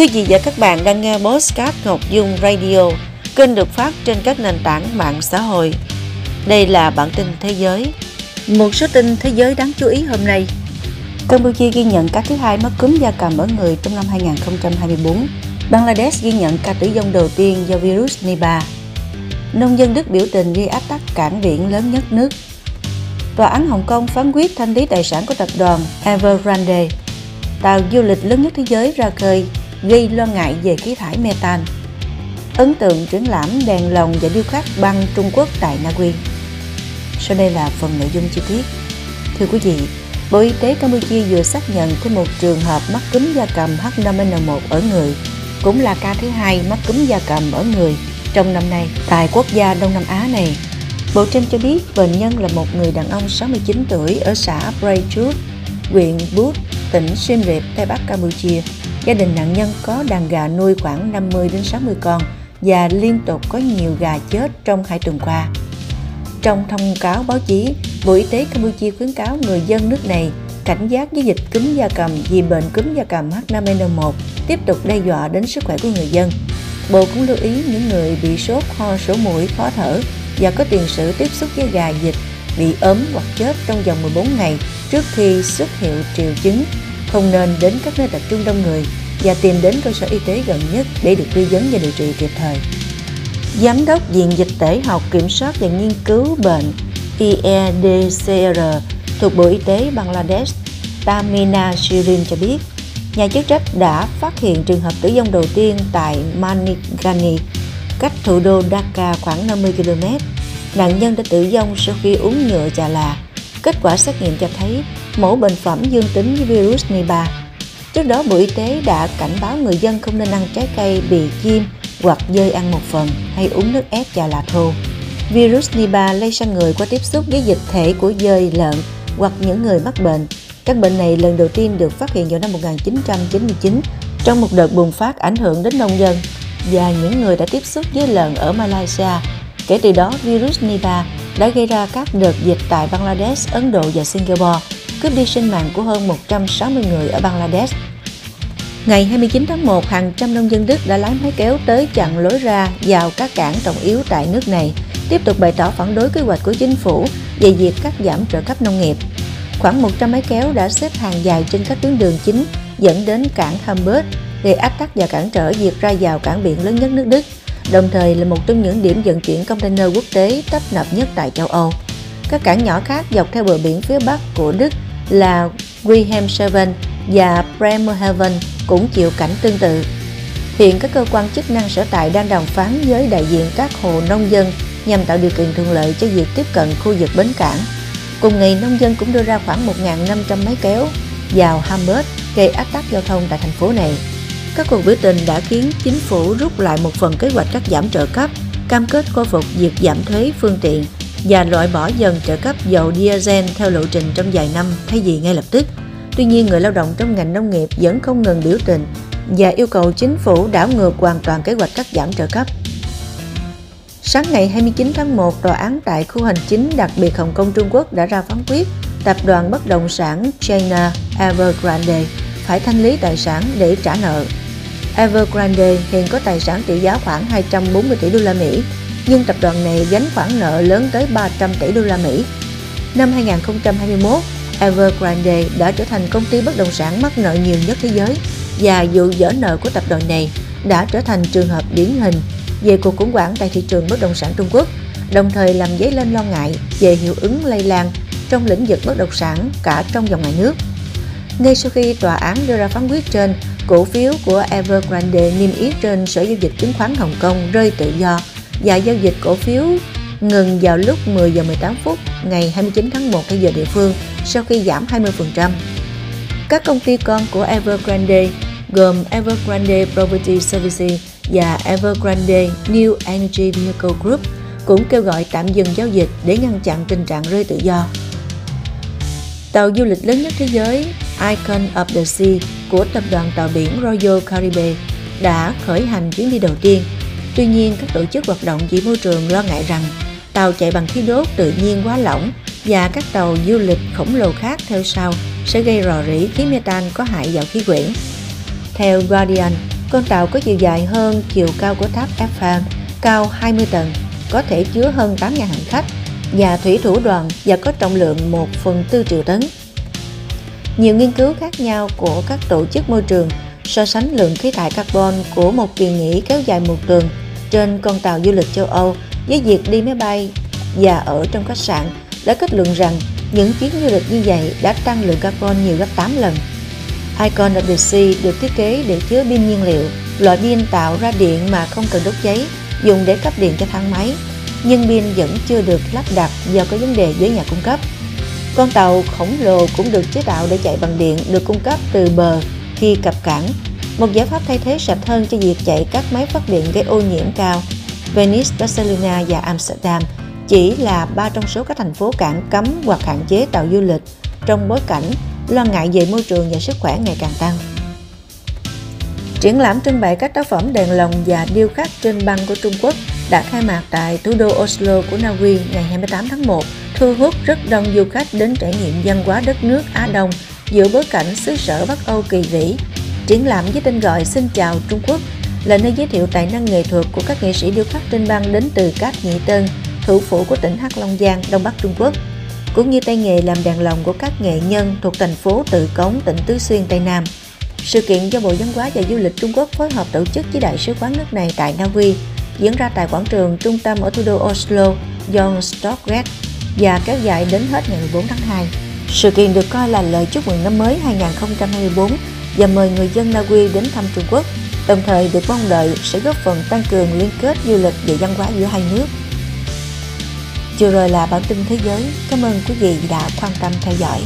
Quý vị và các bạn đang nghe Postcard Ngọc Dung Radio, kênh được phát trên các nền tảng mạng xã hội. Đây là bản tin thế giới. Một số tin thế giới đáng chú ý hôm nay. Campuchia ghi nhận ca thứ hai mắc cúm da cầm ở người trong năm 2024. Bangladesh ghi nhận ca tử vong đầu tiên do virus Nipah. Nông dân Đức biểu tình gây áp tắc cảng biển lớn nhất nước. Tòa án Hồng Kông phán quyết thanh lý tài sản của tập đoàn Evergrande. Tàu du lịch lớn nhất thế giới ra khơi gây lo ngại về khí thải metan. Ấn tượng triển lãm đèn lồng và điêu khắc băng Trung Quốc tại Na Uy. Sau đây là phần nội dung chi tiết. Thưa quý vị, Bộ Y tế Campuchia vừa xác nhận thêm một trường hợp mắc cúm da cầm H5N1 ở người, cũng là ca thứ hai mắc cúm da cầm ở người trong năm nay tại quốc gia Đông Nam Á này. Bộ trên cho biết bệnh nhân là một người đàn ông 69 tuổi ở xã Praychut, huyện Bút, tỉnh Siem Reap, Tây Bắc Campuchia. Gia đình nạn nhân có đàn gà nuôi khoảng 50 đến 60 con và liên tục có nhiều gà chết trong hai tuần qua. Trong thông cáo báo chí, Bộ Y tế Campuchia khuyến cáo người dân nước này cảnh giác với dịch cúm da cầm vì bệnh cúm da cầm H5N1 tiếp tục đe dọa đến sức khỏe của người dân. Bộ cũng lưu ý những người bị sốt, ho, sổ mũi, khó thở và có tiền sử tiếp xúc với gà dịch bị ốm hoặc chết trong vòng 14 ngày trước khi xuất hiện triệu chứng không nên đến các nơi tập trung đông người và tìm đến cơ sở y tế gần nhất để được tư vấn và điều trị kịp thời. Giám đốc Viện Dịch tễ học Kiểm soát và Nghiên cứu Bệnh IEDCR thuộc Bộ Y tế Bangladesh Tamina Shirin cho biết, nhà chức trách đã phát hiện trường hợp tử vong đầu tiên tại Manighani, cách thủ đô Dhaka khoảng 50 km. Nạn nhân đã tử vong sau khi uống nhựa trà là. Kết quả xét nghiệm cho thấy mẫu bệnh phẩm dương tính với virus Nipah. Trước đó, Bộ Y tế đã cảnh báo người dân không nên ăn trái cây bị chim hoặc dơi ăn một phần hay uống nước ép trà là thô. Virus Nipah lây sang người qua tiếp xúc với dịch thể của dơi, lợn hoặc những người mắc bệnh. Các bệnh này lần đầu tiên được phát hiện vào năm 1999 trong một đợt bùng phát ảnh hưởng đến nông dân và những người đã tiếp xúc với lợn ở Malaysia. Kể từ đó, virus Nipah đã gây ra các đợt dịch tại Bangladesh, Ấn Độ và Singapore, cướp đi sinh mạng của hơn 160 người ở Bangladesh. Ngày 29 tháng 1, hàng trăm nông dân Đức đã lái máy kéo tới chặn lối ra vào các cảng trọng yếu tại nước này, tiếp tục bày tỏ phản đối kế hoạch của chính phủ về việc cắt giảm trợ cấp nông nghiệp. Khoảng 100 máy kéo đã xếp hàng dài trên các tuyến đường chính dẫn đến cảng Hamburg, gây ách tắc và cản trở việc ra vào cảng biển lớn nhất nước Đức, đồng thời là một trong những điểm vận chuyển container quốc tế tấp nập nhất tại châu Âu. Các cảng nhỏ khác dọc theo bờ biển phía bắc của Đức là Wilhelmshaven và Bremerhaven cũng chịu cảnh tương tự. Hiện các cơ quan chức năng sở tại đang đàm phán với đại diện các hộ nông dân nhằm tạo điều kiện thuận lợi cho việc tiếp cận khu vực bến cảng. Cùng ngày, nông dân cũng đưa ra khoảng 1.500 máy kéo vào Hamburg gây ách tắc giao thông tại thành phố này. Các cuộc biểu tình đã khiến chính phủ rút lại một phần kế hoạch cắt giảm trợ cấp, cam kết khôi phục việc giảm thuế phương tiện và loại bỏ dần trợ cấp dầu diesel theo lộ trình trong vài năm thay vì ngay lập tức. Tuy nhiên, người lao động trong ngành nông nghiệp vẫn không ngừng biểu tình và yêu cầu chính phủ đảo ngược hoàn toàn kế hoạch cắt giảm trợ cấp. Sáng ngày 29 tháng 1, tòa án tại khu hành chính đặc biệt Hồng Kông Trung Quốc đã ra phán quyết tập đoàn bất động sản China Evergrande phải thanh lý tài sản để trả nợ. Evergrande hiện có tài sản trị giá khoảng 240 tỷ đô la Mỹ, nhưng tập đoàn này gánh khoản nợ lớn tới 300 tỷ đô la Mỹ. Năm 2021, Evergrande đã trở thành công ty bất động sản mắc nợ nhiều nhất thế giới và vụ dở nợ của tập đoàn này đã trở thành trường hợp điển hình về cuộc khủng hoảng tại thị trường bất động sản Trung Quốc, đồng thời làm dấy lên lo ngại về hiệu ứng lây lan trong lĩnh vực bất động sản cả trong và ngoài nước. Ngay sau khi tòa án đưa ra phán quyết trên, cổ phiếu của Evergrande niêm yết trên Sở Giao dịch Chứng khoán Hồng Kông rơi tự do và giao dịch cổ phiếu ngừng vào lúc 10 giờ 18 phút ngày 29 tháng 1 theo giờ địa phương, sau khi giảm 20%. Các công ty con của Evergrande gồm Evergrande Property Services và Evergrande New Energy Vehicle Group cũng kêu gọi tạm dừng giao dịch để ngăn chặn tình trạng rơi tự do. Tàu du lịch lớn nhất thế giới Icon of the Sea của tập đoàn tàu biển Royal Caribbean đã khởi hành chuyến đi đầu tiên. Tuy nhiên, các tổ chức hoạt động vì môi trường lo ngại rằng tàu chạy bằng khí đốt tự nhiên quá lỏng và các tàu du lịch khổng lồ khác theo sau sẽ gây rò rỉ khí metan có hại vào khí quyển. Theo Guardian, Con tàu có chiều dài hơn chiều cao của tháp Eiffel, cao 20 tầng, có thể chứa hơn 8.000 hành khách và thủy thủ đoàn và có trọng lượng 1 phần 4 triệu tấn. Nhiều nghiên cứu khác nhau của các tổ chức môi trường so sánh lượng khí thải carbon của một kỳ nghỉ kéo dài một tuần trên con tàu du lịch châu Âu với việc đi máy bay và ở trong khách sạn đã kết luận rằng những chuyến du lịch như vậy đã tăng lượng carbon nhiều gấp 8 lần. Icon of the Sea được thiết kế để chứa pin nhiên liệu, loại pin tạo ra điện mà không cần đốt cháy, dùng để cấp điện cho thang máy, nhưng pin vẫn chưa được lắp đặt do có vấn đề với nhà cung cấp. Con tàu khổng lồ cũng được chế tạo để chạy bằng điện được cung cấp từ bờ khi cập cảng, một giải pháp thay thế sạch hơn cho việc chạy các máy phát điện gây ô nhiễm cao. Venice, Barcelona và Amsterdam chỉ là ba trong số các thành phố cảng cấm hoặc hạn chế tàu du lịch trong bối cảnh lo ngại về môi trường và sức khỏe ngày càng tăng. Triển lãm trưng bày các tác phẩm đèn lồng và điêu khắc trên băng của Trung Quốc đã khai mạc tại thủ đô Oslo của Na Uy ngày 28 tháng 1, thu hút rất đông du khách đến trải nghiệm văn hóa đất nước Á Đông giữa bối cảnh xứ sở Bắc Âu kỳ vĩ. Triển lãm với tên gọi Xin chào Trung Quốc là nơi giới thiệu tài năng nghệ thuật của các nghệ sĩ điêu khắc trên băng đến từ Cát Nhị Tân, thủ phủ của tỉnh Hắc Long Giang, Đông Bắc Trung Quốc, cũng như tay nghề làm đàn lồng của các nghệ nhân thuộc thành phố Tự Cống, tỉnh Tứ Xuyên, Tây Nam. Sự kiện do Bộ Văn hóa và Du lịch Trung Quốc phối hợp tổ chức với Đại sứ quán nước này tại Na Uy diễn ra tại quảng trường trung tâm ở thủ đô Oslo, John Stockgate và kéo dài đến hết ngày 14 tháng 2. Sự kiện được coi là lời chúc mừng năm mới 2024 và mời người dân Na Uy đến thăm Trung Quốc, đồng thời được mong đợi sẽ góp phần tăng cường liên kết du lịch và văn hóa giữa hai nước. Vừa rồi là bản tin thế giới. Cảm ơn quý vị đã quan tâm theo dõi.